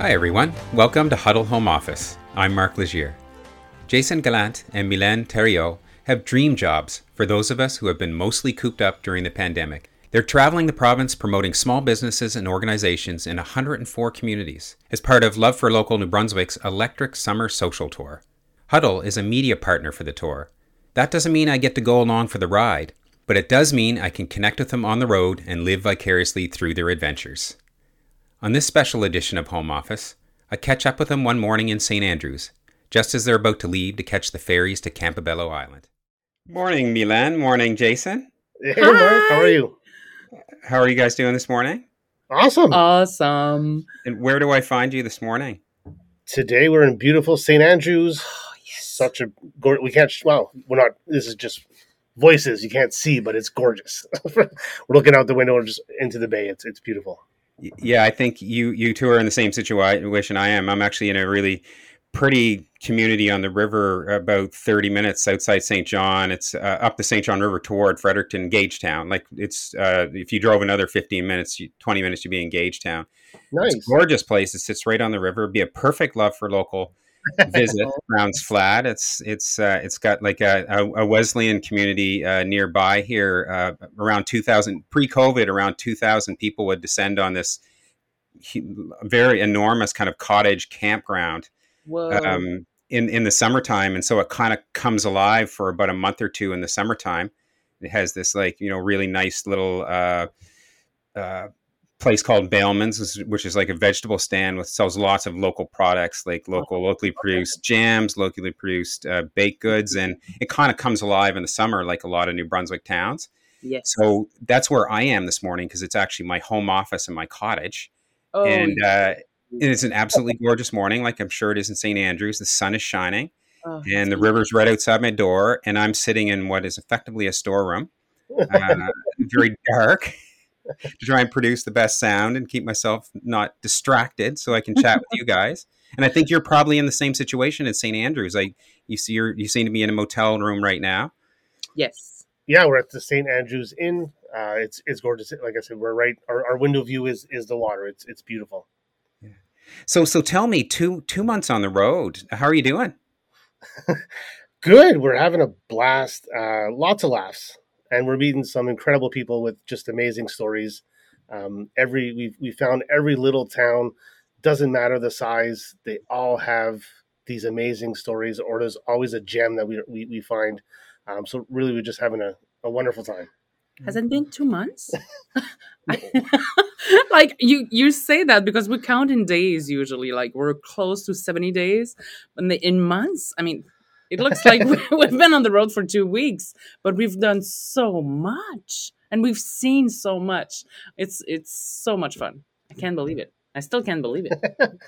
Hi, everyone. Welcome to Huddle Home Office. I'm Mark Legier. Jason Gallant and Mylène Thériault have dream jobs for those of us who have been mostly cooped up during the pandemic. They're traveling the province promoting small businesses and organizations in 104 communities as part of Love for Local New Brunswick's Electric Summer Social Tour. Huddle is a media partner for the tour. That doesn't mean I get to go along for the ride, but it does mean I can connect with them on the road and live vicariously through their adventures. On this special edition of Home Office, I catch up with them one morning in St. Andrews, just as they're about to leave to catch the ferries to Campobello Island. Morning, Mylène. Morning, Jason. Hey, Mark. How are you? How are you guys doing this morning? Awesome. Awesome. And where do I find you this morning? Today we're in beautiful St. Andrews. Oh, yes. Such a gorgeous. We can't. Well, we're not. This is just voices. You can't see, but it's gorgeous. we're looking out the window and just into the bay. It's it's beautiful. Yeah, I think you you two are in the same situation I am. I'm actually in a really pretty community on the river, about 30 minutes outside St. John. It's uh, up the St. John River toward Fredericton, Gagetown. Like it's uh, if you drove another 15 minutes, 20 minutes, you'd be in Gagetown. Nice. It's a gorgeous place. It sits right on the river. It'd be a perfect love for local visit. Browns Flat. It's it's uh, it's got like a, a, Wesleyan community uh, nearby here. Uh, around 2000 pre-COVID, around 2,000 people would descend on this very enormous kind of cottage campground Whoa. um, in in the summertime, and so it kind of comes alive for about a month or two in the summertime. It has this like you know really nice little uh, uh, place called Bailman's, which is- like a vegetable stand with sells lots of local products, like local locally produced jams, locally produced uh, baked goods, and it kind of comes alive in the summer, like a lot of New Brunswick towns. yes. So that's where I am this morning because it's actually my home office in my cottage Oh, and uh, it's an absolutely gorgeous morning, like I'm sure it is in St. Andrews. The sun is shining, oh, and the river's right outside my door, and I'm sitting in what is effectively a storeroom, uh, very dark, to try and produce the best sound and keep myself not distracted, so I can chat with you guys. And I think you're probably in the same situation in St. Andrews. Like you see, you're, you seem to be in a motel room right now. yes. Yeah, we're at the St. Andrews Inn. Uh, it's it's gorgeous. Like I said, we're right. Our, our window view is is the water. It's it's beautiful. So, so tell me, two two months on the road, how are you doing? Good. We're having a blast. Uh, lots of laughs, and we're meeting some incredible people with just amazing stories. Um, every we we found every little town doesn't matter the size. They all have these amazing stories, or there's always a gem that we we, we find. Um, so really, we're just having a, a wonderful time. Hasn't been two months? like you, you say that because we count in days usually. Like we're close to seventy days, and in months. I mean, it looks like we- we've been on the road for two weeks, but we've done so much, and we've seen so much. It's it's so much fun. I can't believe it. I still can't believe it.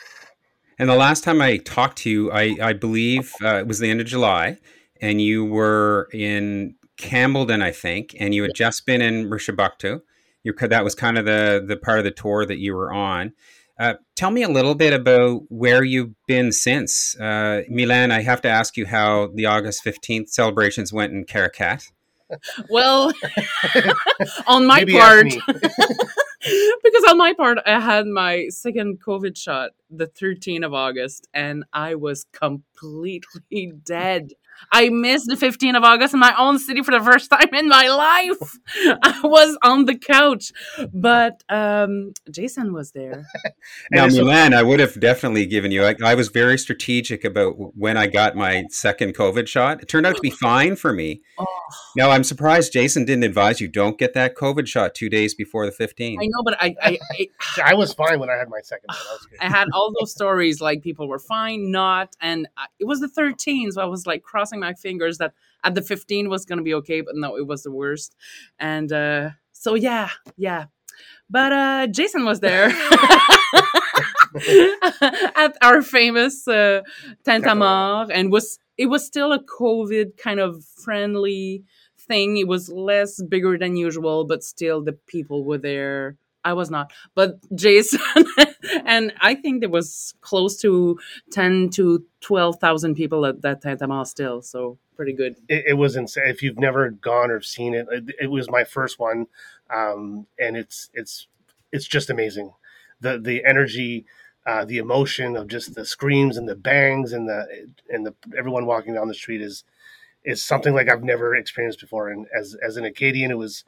And the last time I talked to you, I, I believe uh, it was the end of July, and you were in Campbellton, I think, and you had just been in Richibucto. You that was kind of the the part of the tour that you were on. Uh, tell me a little bit about where you've been since. Uh, Mylène, I have to ask you how the August 15th celebrations went in Caraquet. Well, on my Maybe part, because on my part, I had my second COVID shot the 13th of August, and I was completely dead. I missed the 15th of August in my own city for the first time in my life. I was on the couch, but um, Jason was there. Now, Mylène, I would have definitely given you. I, I was very strategic about when I got my second COVID shot. It turned out to be fine for me. Oh, Now, I'm surprised Jason didn't advise you don't get that COVID shot two days before the 15th. I know, but I, I, I, I was fine when I had my second. That was good. I had all those stories like people were fine, not, and I, it was the 13th, so I was like crossing my fingers that at the 15 was gonna be okay, but no, it was the worst. And uh, so yeah, yeah. But uh, Jason was there at our famous uh, Tintamarre, and was it was still a COVID kind of friendly thing. It was less bigger than usual, but still the people were there. I was not, but Jason, and I think there was close to ten to twelve thousand people at that Tintamarre still. So pretty good. it, it was insane. If you've never gone or seen it, it, it was my first one, um, and it's it's it's just amazing. The the energy, uh, the emotion of just the screams and the bangs and the and the everyone walking down the street is is something like I've never experienced before. And as as an Acadian, it was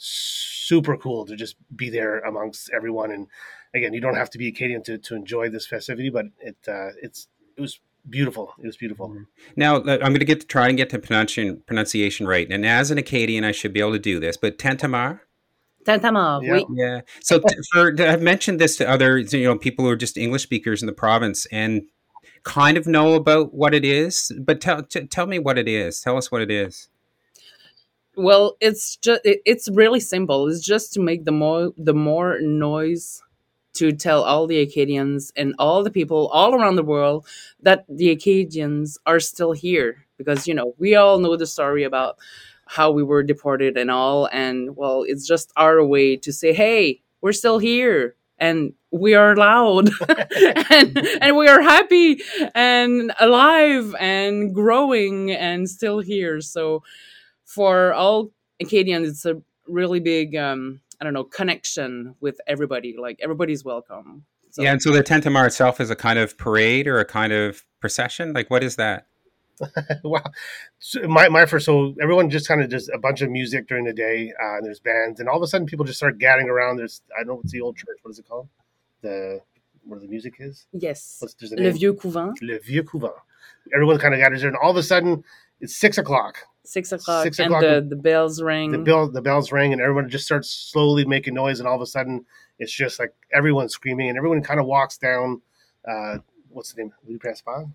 super cool to just be there amongst everyone. And again, you don't have to be Acadian to, to enjoy this festivity, but it uh, it's it was beautiful. It was beautiful. Mm-hmm. Now I'm going to get to try and get the pronunciation pronunciation right. And as an Acadian, I should be able to do this. But Tintamarre. Tintamarre, yeah. Yeah. So for I've mentioned this to other you know people who are just English speakers in the province and kind of know about what it is. But tell t- tell me what it is. Tell us what it is. Well, it's just it, it's really simple. It's just to make the more the more noise to tell all the Acadians and all the people all around the world that the Acadians are still here because you know we all know the story about how we were deported and all and well it's just our way to say hey we're still here and we are loud and, and we are happy and alive and growing and still here so for all acadians it's a really big um, I don't know, connection with everybody. Like everybody's welcome. So. Yeah, and so the Tintamarre itself is a kind of parade or a kind of procession. Like, what is that? wow, so my my first so everyone just kind of does a bunch of music during the day. Uh, and there's bands, and all of a sudden people just start gathering around. There's I don't know what's the old church. What is it called? The where the music is. Yes. What's, there's Le Vieux Couvent. Le Vieux Couvent. Everyone kind of gathers there, and all of a sudden it's six o'clock six o'clock, six o'clock and the, the bells ring. The bell the bells ring, and everyone just starts slowly making noise, and all of a sudden it's just like everyone's screaming, and everyone kind of walks down. Uh, what's the name? Louis Principal.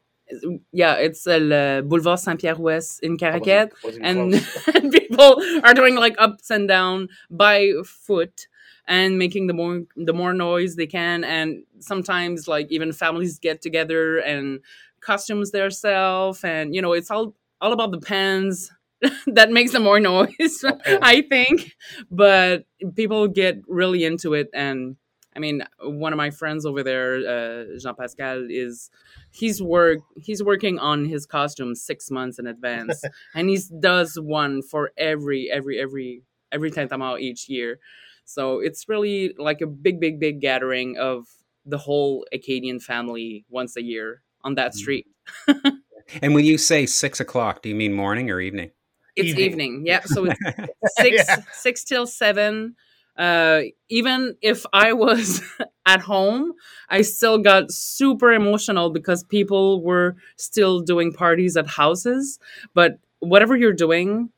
Yeah, it's uh, Boulevard Saint-Pierre-Ouest in Caraquet, and, and people are doing like ups and down by foot and making the more the more noise they can and sometimes like even families get together and costumes themselves and you know it's all all about the pens that makes them more noise, I think. But people get really into it. And I mean, one of my friends over there, uh, Jean Pascal, is he's work he's working on his costume six months in advance, and he does one for every every every every Tintamarre each year. So it's really like a big, big, big gathering of the whole Acadian family once a year on that mm-hmm. street. and when you say six o'clock, do you mean morning or evening? It's evening. evening. Yeah. So it's six yeah. six till seven. Uh, even if I was at home, I still got super emotional because people were still doing parties at houses. But whatever you're doing,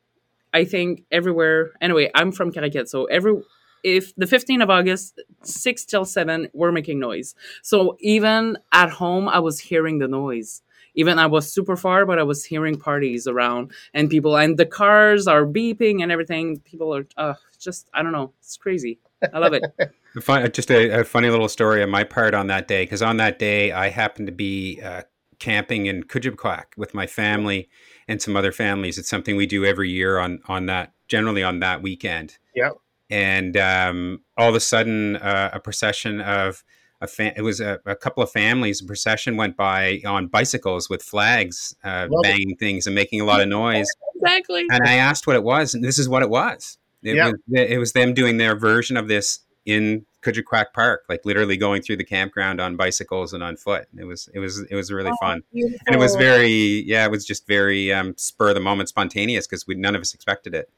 I think everywhere. Anyway, I'm from Caraquet, so every if the 15th of August, six till seven, we're making noise. So even at home, I was hearing the noise even I was super far, but I was hearing parties around and people, and the cars are beeping and everything. People are uh, just, I don't know, it's crazy. I love it. Fun, just a, a, funny little story on my part on that day, because on that day I happened to be uh, camping in Kouchibouguac with my family and some other families. It's something we do every year on on that generally on that weekend. Yeah. And um, all of a sudden, uh, a procession of a fa- it was a, a, couple of families. A procession went by on bicycles with flags, uh, banging it. things and making a lot of noise. Exactly. And I asked what it was, and this is what it was. It, yeah. was, it was them doing their version of this in Kouchibouguac Park, like literally going through the campground on bicycles and on foot. It was it was it was really oh, fun, beautiful. and it was very yeah, it was just very um, spur of the moment, spontaneous because we none of us expected it.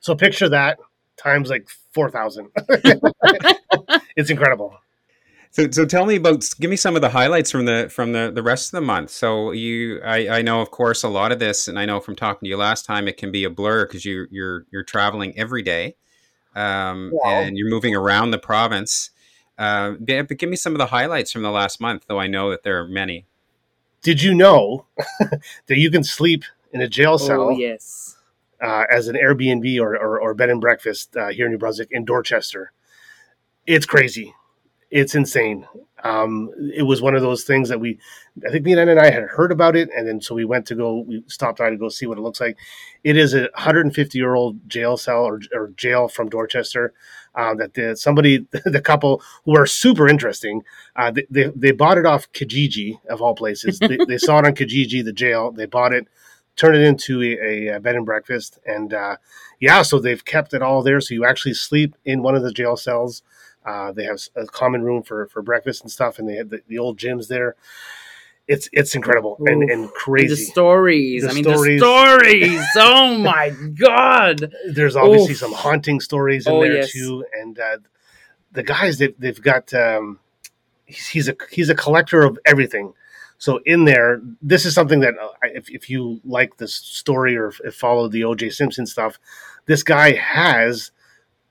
So picture that times like four thousand. it's incredible. So, so tell me about. Give me some of the highlights from the from the the rest of the month. So you, I, I know of course a lot of this, and I know from talking to you last time, it can be a blur because you you're you're traveling every day, um, and you're moving around the province. Uh, but give me some of the highlights from the last month, though I know that there are many. Did you know that you can sleep in a jail cell? Oh yes. Uh, as an Airbnb or, or, or bed and breakfast uh, here in New Brunswick in Dorchester. It's crazy it's insane. Um, it was one of those things that we, I think me and I had heard about it, and then so we went to go, we stopped by to go see what it looks like. It is a 150 year old jail cell or, or, jail from Dorchester. Uh, that the, somebody, the couple who are super interesting, uh, they, they, they, bought it off Kijiji of all places. they, they, saw it on Kijiji, the jail. They bought it, turned it into a, a bed and breakfast, and uh, yeah, so they've kept it all there. So you actually sleep in one of the jail cells Uh, they have a common room for for breakfast and stuff, and they have the, the old gyms there. It's it's incredible and, and And crazy. the stories. The I mean, stories. the stories. oh my god. There's obviously Oof. some haunting stories in Oh, there yes. too, and uh, the guys that they've got. Um, he's, he's a he's a collector of everything. So in there, this is something that uh, if if you like this story or if followed the O.J. Simpson stuff, this guy has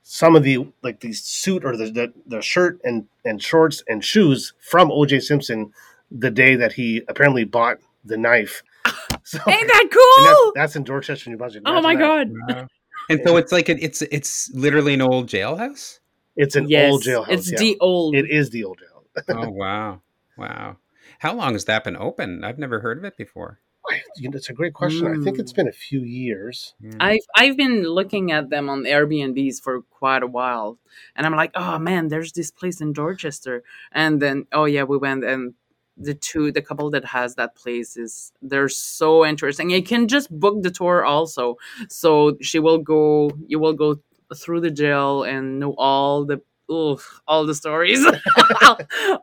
some of the like the suit or the the, the shirt and and shorts and shoes from O.J. Simpson the day that he apparently bought the knife. So Ain't that cool? that's, that's in Dorchester, New Brunswick. oh my Imagine that. god. Wow. And so it's like a, it's it's literally an old jailhouse. It's an yes. old jailhouse. It's yeah. the old. It is the old jail. Oh wow, wow. How long has that been open? I've never heard of it before. I- you know, it's a great question. I think Mm. it's been a few years. Yeah. I've I've been looking at them on Airbnbs for quite a while, and I'm like, oh man, there's this place in Dorchester, and then oh yeah, we went and the two the couple that has that place is they're so interesting. You can just book the tour also, so she will go, you will go through the jail and know all the ugh, all the stories.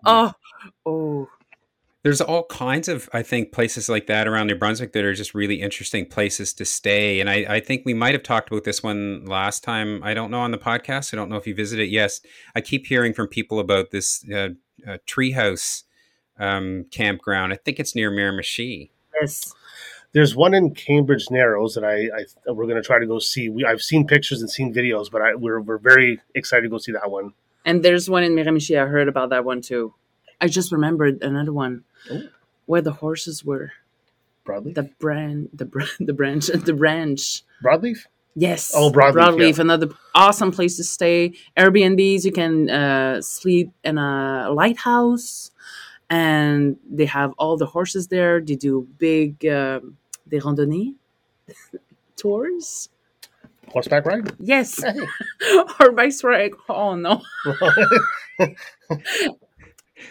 oh oh There's all kinds of, I think, places like that around New Brunswick that are just really interesting places to stay. And I, I think we might have talked about this one last time. I don't know on the podcast. I don't know if you visited. Yes, I keep hearing from people about this uh, uh, treehouse um, campground. I think it's near Miramichi. yes. There's one in Cambridge Narrows that I, I we're going to try to go see. We I've seen pictures and seen videos, but I, we're we're very excited to go see that one. And there's one in Miramichi. I heard about that one too. I just remembered another one Oh. where the horses were. Broadleaf, The brand, the br- the branch, the branch. broadleaf. Yes. Oh, Broadleaf, Broadleaf, another awesome place to stay. Airbnbs, you can uh, sleep in a lighthouse, and they have all the horses there. They do big um des randonnées tours. Horseback ride. Yes, Hey. or bikes ride. Oh no.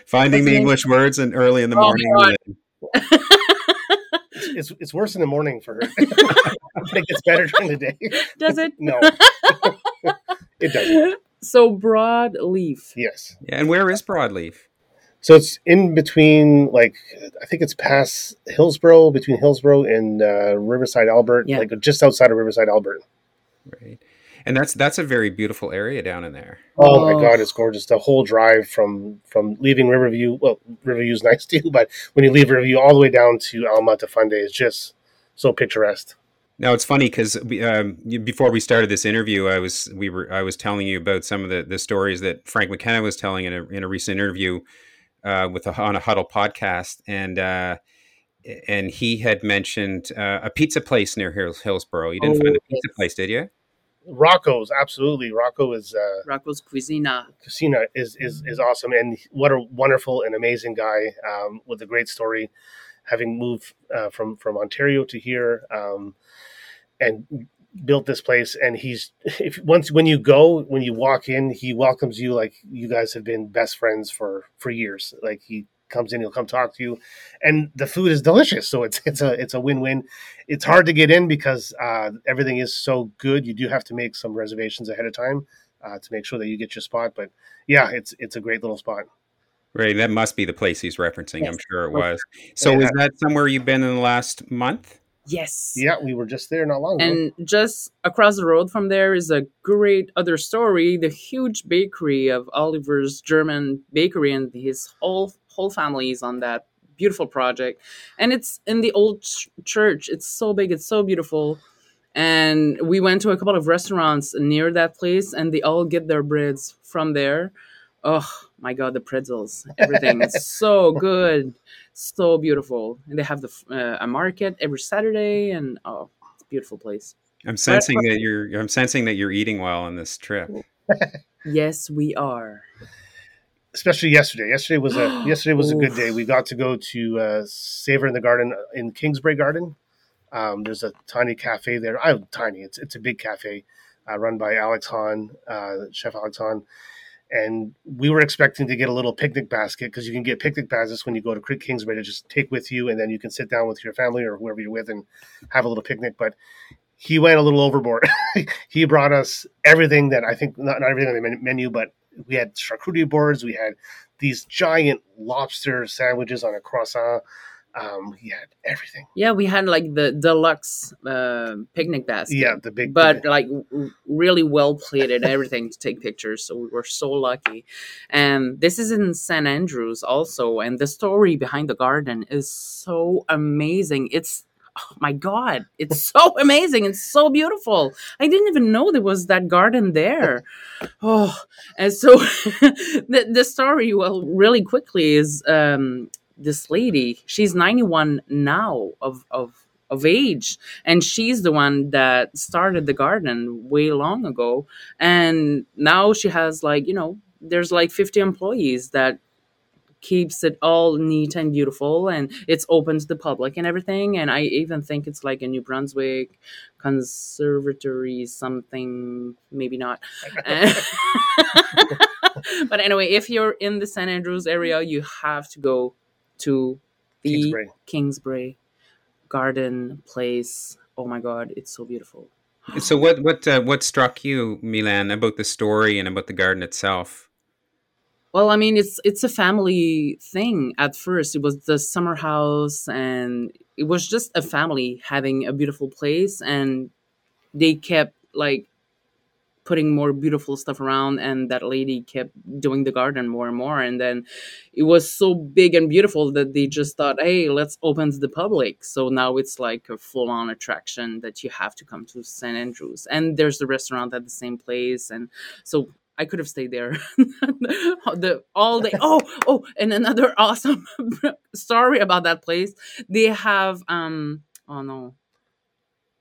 Finding the English words and early in the Oh, morning. It's it's worse in the morning for her. it gets better during the day. Does it? No, it doesn't. So broadleaf. Yes. Yeah, and where is Broadleaf? So it's in between, like I think it's past Hillsborough, between Hillsborough and uh, Riverside, Albert, Yeah. like just outside of Riverside, Albert. Right. And that's that's a very beautiful area down in there. Oh, Oh. my God, it's gorgeous! The whole drive from from leaving Riverview. Well, Riverview's nice too, but when you leave Riverview all the way down to Alma to Fundy, is just so picturesque. Now it's funny because um, before we started this interview, I was we were I was telling you about some of the, the stories that Frank McKenna was telling in a in a recent interview uh, with a, on a Huddle podcast, and uh, and he had mentioned uh, a pizza place near Hills, Hillsborough. You didn't Oh, find a pizza yes. place, did you? Rocco's, absolutely. Rocco is uh, Rocco's Cuisina. Casina is is is awesome, and what a wonderful and amazing guy um, with a great story, having moved uh, from from Ontario to here, um, and built this place. And he's if once when you go when you walk in, he welcomes you like you guys have been best friends for for years. Like he comes in, he'll come talk to you, and the food is delicious. So it's it's a it's a win win. It's hard to get in because uh, everything is so good. You do have to make some reservations ahead of time uh, to make sure that you get your spot. But yeah, it's it's a great little spot. Right, that must be the place he's referencing. I'm sure it was. So Yeah. is that somewhere you've been in the last month? Yes. Yeah, we were just there not long ago. And just across the road from there is a great other story the huge bakery of Oliver's German bakery, and his whole whole family is on that beautiful project. And it's in the old ch- church. It's so big, it's so beautiful. And we went to a couple of restaurants near that place, and they all get their breads from there. Oh my god, the pretzels, everything is so good, so beautiful. And they have the uh, a market every Saturday, and oh, it's a beautiful place. I'm sensing that you're I'm sensing that you're eating well on this trip. Yes, we are. Especially yesterday. Yesterday was a yesterday was a good day. We got to go to uh, Savor in the Garden in Kingsbrae Garden. Um, there's a tiny cafe there. I tiny. It's it's a big cafe uh, run by Alex Haun, uh, Chef Alex Haun. And we were expecting to get a little picnic basket because you can get picnic baskets when you go to Creek Kingsbrae to just take with you, and then you can sit down with your family or whoever you're with and have a little picnic. But he went a little overboard. he brought us everything that I think not, not everything on the menu, but we had charcuterie boards. We had these giant lobster sandwiches on a croissant. Um, we had everything. Yeah, we had like the deluxe uh, picnic basket. Yeah, the big. but like really well plated everything to take pictures so we were so lucky and this is in st andrews also and the story behind the garden is so amazing it's oh my god it's so amazing it's so beautiful. I didn't even know there was that garden there. Oh and so the, the story well really quickly is um this lady she's 91 now of of of age and she's the one that started the garden way long ago. And now she has like you know there's like 50 employees that keeps it all neat and beautiful and it's open to the public and everything and i even think it's like a new brunswick conservatory something maybe not but anyway if you're in the st andrews area you have to go to the Kingsbrae. kingsbrae garden place oh my god it's so beautiful So what what uh, what struck you, Mylène, about the story and about the garden itself? Well, I mean, it's it's a family thing. At first, it was the summer house, and it was just a family having a beautiful place, and they kept like putting more beautiful stuff around, and that lady kept doing the garden more and more, and then it was so big and beautiful that they just thought, "Hey, let's open to the public." So now it's like a full-on attraction that you have to come to St. Andrews, and there's the restaurant at the same place, and so I could have stayed there the all day. Oh, oh, and another awesome story about that place. They have um oh no.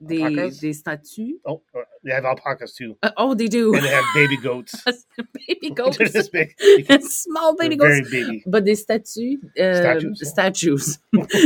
The the statue. Oh, uh, they have alpacas too, Uh, oh, they do. and they have baby goats. baby goats. Big. Small baby goats. very baby. But the statue, um, Statues? statues,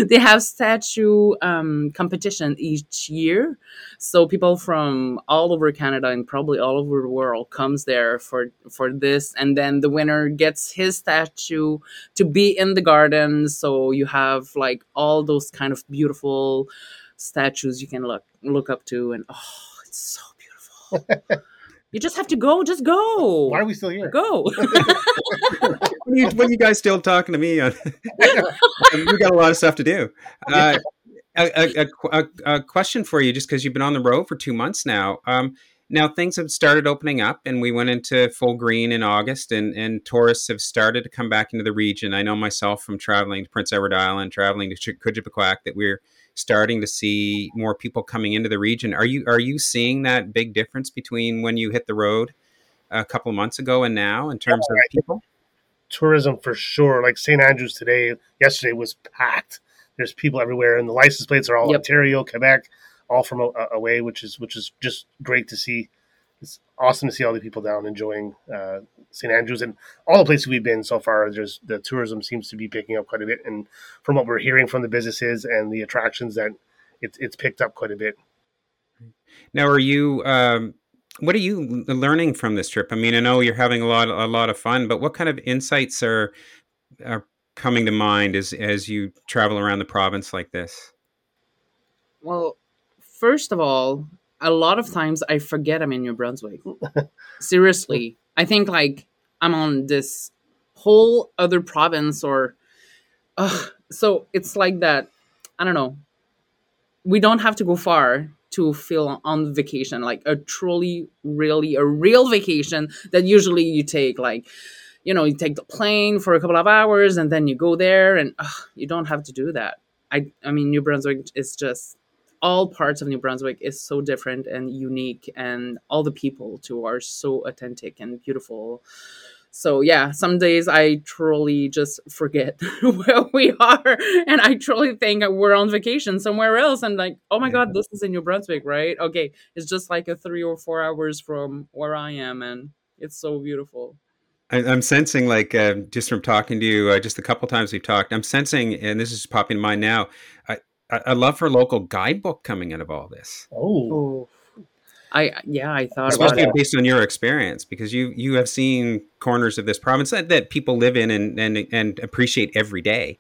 they have statue um, competition each year. So people from all over Canada and probably all over the world comes there for for this, and then the winner gets his statue to be in the garden. So you have like all those kind of beautiful statues you can look look up to, and oh, it's so beautiful. you just have to go. Just go. Why are we still here? Go. when, you, what are you guys still talking to me on? we got a lot of stuff to do. Uh, a, a, a, a- a question for you, just because you've been on the road for two months now. Um, now things have started opening up, and we went into full green in August, and, and tourists have started to come back into the region. I know myself from traveling to Prince Edward Island, traveling to Kouchibouguac, that we're starting to see more people coming into the region. Are you are you seeing that big difference between when you hit the road a couple of months ago and now in terms of people? tourism for sure. Like St. Andrews today, yesterday was packed. There's people everywhere, and the license plates are all Yep. Ontario, Quebec, all from a, away, which is which is just great to see. It's awesome to see all the people down enjoying uh, St. Andrews and all the places we've been so far. There's the tourism seems to be picking up quite a bit, and from what we're hearing from the businesses and the attractions, that it's it's picked up quite a bit. Now, are you? Um, what are you learning from this trip? I mean, I know you're having a lot, a lot of fun, but what kind of insights are are coming to mind as as you travel around the province like this? Well, first of all, a lot of times I forget I'm in New Brunswick. Seriously. I think like I'm on this whole other province or uh, so it's like that I don't know. We don't have to go far to feel on vacation like a truly really a real vacation that usually you take like you know you take the plane for a couple of hours and then you go there and uh, you don't have to do that i i mean new brunswick is just all parts of new brunswick is so different and unique and all the people too are so authentic and beautiful. So yeah some days i truly just forget where we are and i truly think we're on vacation somewhere else and like oh my god this is in new brunswick right? Okay it's just like a three or four hours from where i am and it's so beautiful. I, I'm sensing, like, uh, just from talking to you, uh, just a couple times we've talked, I'm sensing, and this is popping in mind now, I, I I love for local guidebook coming out of all this, Oh, i yeah i thought about especially it. based on your experience, because you you have seen corners of this province that, that people live in and, and and appreciate every day,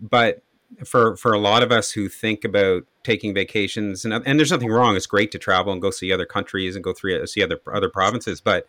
but for for a lot of us who think about taking vacations, and and there's nothing wrong, it's great to travel and go see other countries and go through see other other provinces, but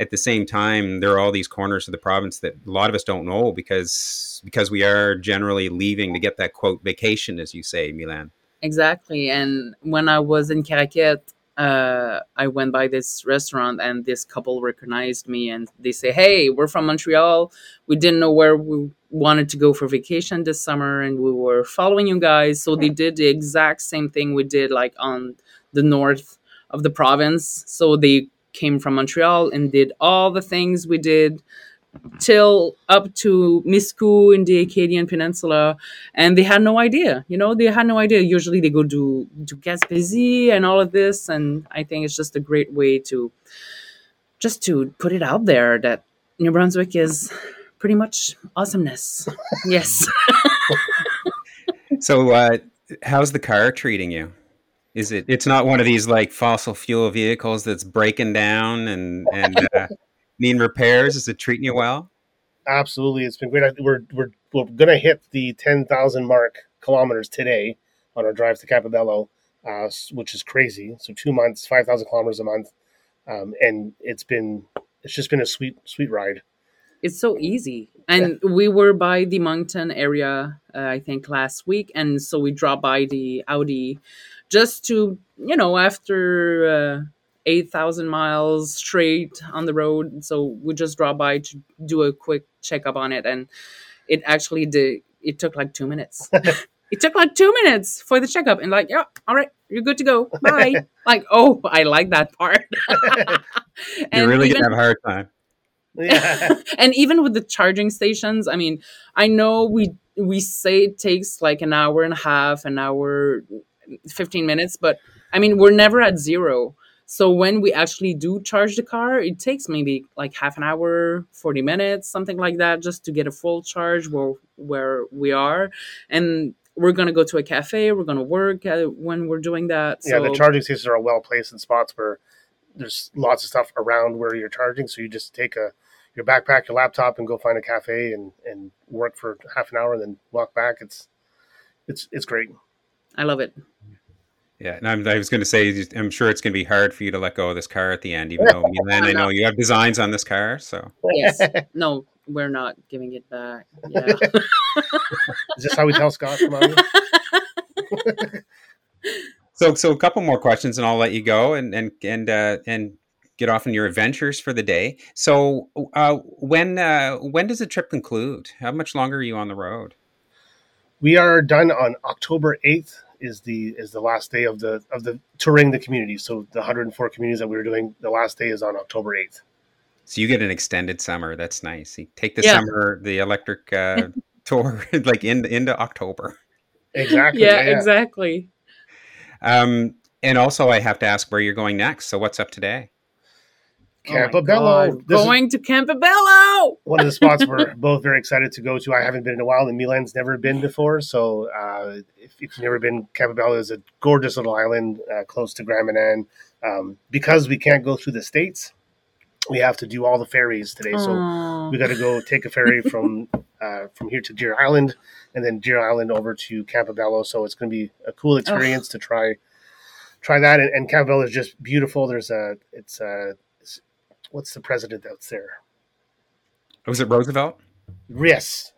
at the same time, there are all these corners of the province that a lot of us don't know because because we are generally leaving to get that quote vacation, as you say, Mylène. Exactly. And when I was in Caraquet, uh, I went by this restaurant and this couple recognized me and they say, Hey, we're from Montreal. We didn't know where we wanted to go for vacation this summer and we were following you guys. So they did the exact same thing we did like on the north of the province. So they came from Montreal and did all the things we did till up to Miscou in the Acadian Peninsula, and they had no idea. You know, they had no idea. Usually, they go to to Gaspésie and all of this, and I think it's just a great way to just to put it out there that New Brunswick is pretty much awesomeness. yes. so, uh, how's the car treating you? Is it? It's not one of these like fossil fuel vehicles that's breaking down and and uh, needing repairs. Is it treating you well? Absolutely, it's been great. We're we're we're gonna hit the ten thousand mark kilometers today on our drive to Campobello, uh, which is crazy. So two months, five thousand kilometers a month, um, and it's been it's just been a sweet sweet ride. It's so easy, and yeah. we were by the Moncton area, uh, I think last week, and so we dropped by the Audi just to you know after uh, 8000 miles straight on the road so we just dropped by to do a quick checkup on it and it actually did it took like two minutes. It took like two minutes for the checkup and like yeah all right you're good to go. Bye. Like oh i like that part. You really even, have a hard time. Yeah. and even with the charging stations i mean i know we we say it takes like an hour and a half an hour 15 minutes but i mean we're never at zero. So when we actually do charge the car it takes maybe like half an hour 40 minutes something like that just to get a full charge where where we are. And we're going to go to a cafe we're going to work uh, when we're doing that yeah the charging stations are well placed in spots where there's lots of stuff around where you're charging so you just take a your backpack your laptop and go find a cafe and and work for half an hour and then walk back. It's it's it's great i love it yeah, and I'm, i was going to say, I'm sure it's going to be hard for you to let go of this car at the end, even though Mylène, I know you have designs on this car. So yes, no, we're not giving it back. Yeah. Is this how we tell Scott? so, so a couple more questions, and I'll let you go and and and uh, and get off on your adventures for the day. So, uh, when uh, when does the trip conclude? How much longer are you on the road? We are done on October eighth is the is the last day of the of the touring the community. So the 104 communities that we were doing, the last day is on October 8th. So you get an extended summer. That's nice. You take the yeah. summer, the electric uh, tour, like in, into October. Exactly. Yeah, yeah, exactly. Um, and also, I have to ask where you're going next. So, what's up today? Campobello. Oh going is to Campobello. One of the spots we're both very excited to go to. I haven't been in a while, and Mylène's never been before. So uh, if, if, you've never been, Campobello is a gorgeous little island uh, close to Grand Manan. Um, because we can't go through the states, we have to do all the ferries today. So Aww. we got to go take a ferry from uh, from here to Deer Island, and then Deer Island over to Campobello. So it's going to be a cool experience to try try that. And, and Campobello is just beautiful. There's a it's a what's the president that's there? Was it Roosevelt? Yes,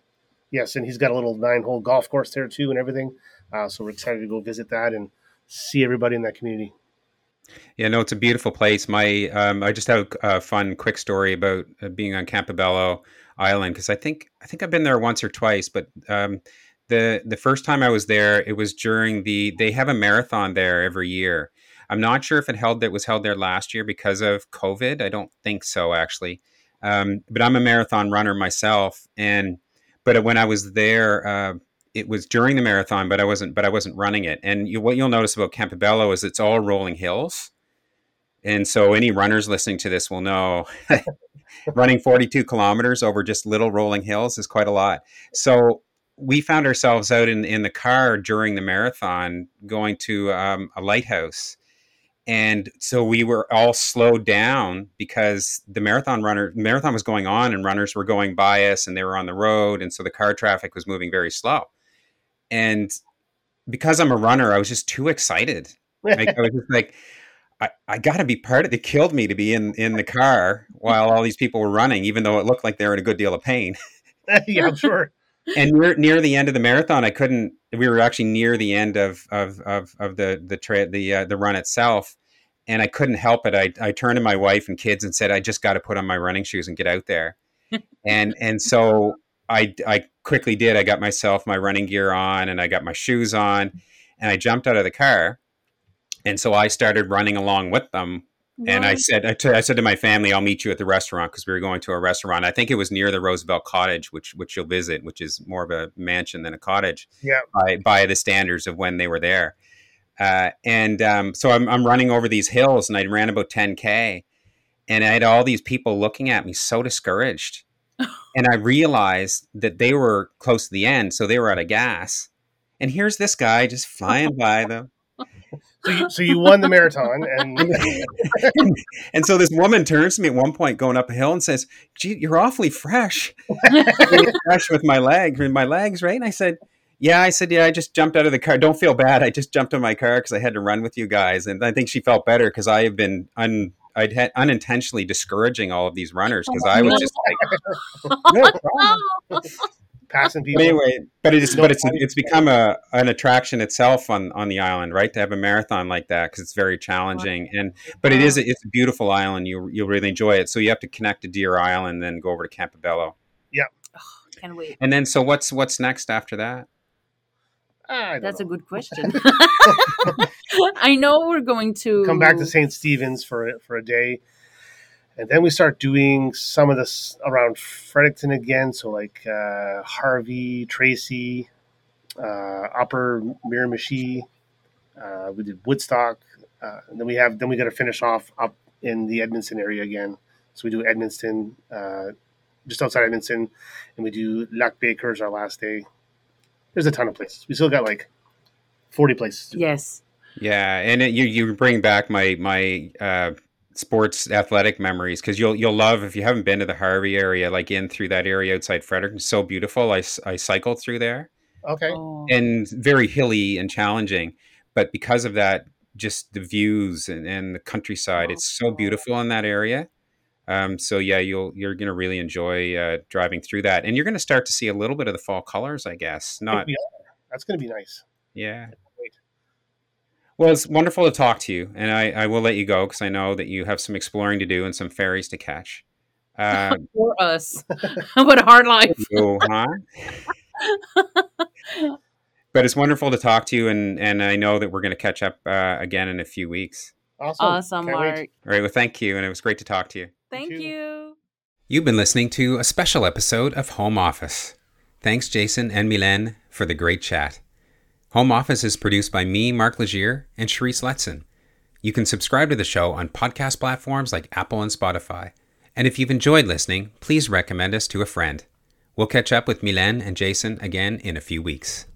yes, and he's got a little nine-hole golf course there too, and everything. Uh, so we're excited to go visit that and see everybody in that community. Yeah, no, it's a beautiful place. My, um, I just have a fun, quick story about uh, being on Campobello Island because I think I think I've been there once or twice, but um, the the first time I was there, it was during the they have a marathon there every year, I'm not sure if it held that was held there last year because of COVID. I don't think so actually. Um, but I'm a marathon runner myself, and but when I was there, uh, it was during the marathon, but I wasn't. But I wasn't running it. And you, what you'll notice about Campobello is it's all rolling hills, and so any runners listening to this will know running 42 kilometers over just little rolling hills is quite a lot. So we found ourselves out in, in the car during the marathon going to um, a lighthouse and so we were all slowed down because the marathon runner marathon was going on and runners were going by us and they were on the road and so the car traffic was moving very slow and because i'm a runner i was just too excited like i was just like i, I got to be part of it killed me to be in in the car while all these people were running, even though it looked like they were in a good deal of pain. yeah, I'm sure. and near near the end of the marathon, I couldn't. We were actually near the end of of of, of the the tra- the uh, the run itself, and I couldn't help it. I I turned to my wife and kids and said, "I just got to put on my running shoes and get out there." and and so I I quickly did. I got myself my running gear on and I got my shoes on, and I jumped out of the car, and so I started running along with them and I said, I, t- I said to my family, I'll meet you at the restaurant because we were going to a restaurant. I think it was near the Roosevelt Cottage, which which you'll visit, which is more of a mansion than a cottage. Yeah. By by the standards of when they were there, uh, and um, so I'm I'm running over these hills, and I ran about 10k, and I had all these people looking at me, so discouraged, and I realized that they were close to the end, so they were out of gas, and here's this guy just flying by them. So you, so you won the marathon, and and so this woman turns to me at one point going up a hill and says, "Gee, you're awfully fresh, fresh with my legs, with my legs, right?" And I said, "Yeah." I said, "Yeah, I just jumped out of the car. Don't feel bad. I just jumped in my car because I had to run with you guys." And I think she felt better because I have been un, I'd had unintentionally discouraging all of these runners oh because I was just like, no problem passing but people. anyway, but it is, No but it's it's become a an attraction itself on on the island, right? To have a marathon like that because it's very challenging, and but it is a, it's a beautiful island. You you'll really enjoy it. So you have to connect to Deer Island, then go over to Campobello, Yeah. Can't wait. and then so what's what's next after that? That's know. a good question. I know we're going to come back to St. Stephen's for a- for a day, and then we start doing some of this around Fredericton again. So like uh, Harvey, Tracy, uh, Upper Miramichi. Uh, we did Woodstock, uh, and then we have then we got to finish off up in the Edmundston area again. So we do Edmundston, uh, just outside Edmundston, and we do Lac Baker's our last day. There's a ton of places. We still got like forty places. To. Yes. Yeah, and it, you you bring back my my uh, sports athletic memories because you'll you'll love if you haven't been to the Harvey area, like in through that area outside Fredericton. It's so beautiful. I I cycled through there. Okay. Oh. and very hilly and challenging. But because of that, just the views and, and the countryside, it's so beautiful in that area. Um, so yeah, you'll you're gonna really enjoy uh, driving through that, and you're gonna start to see a little bit of the fall colors, I guess. Not We. That's going to be nice. yeah. Wait. Well, it's wonderful to talk to you, and I, I will let you go because I know that you have some exploring to do and some ferries to catch. Uh, For us. what a hard life. so, huh? But it's wonderful to talk to you, and, and I know that we're going to catch up uh, again in a few weeks. Awesome. Awesome, Can't wait. Mark. All right. Well, thank you, and it was great to talk to you. Thank too. you. You've been listening to a special episode of Home Office. Thanks, Jason and Mylène, for the great chat. Home Office is produced by me, Mark Legier, and Charisse Letson. You can subscribe to the show on podcast platforms like Apple and Spotify. And if you've enjoyed listening, please recommend us to a friend. We'll catch up with Mylène and Jason again in a few weeks.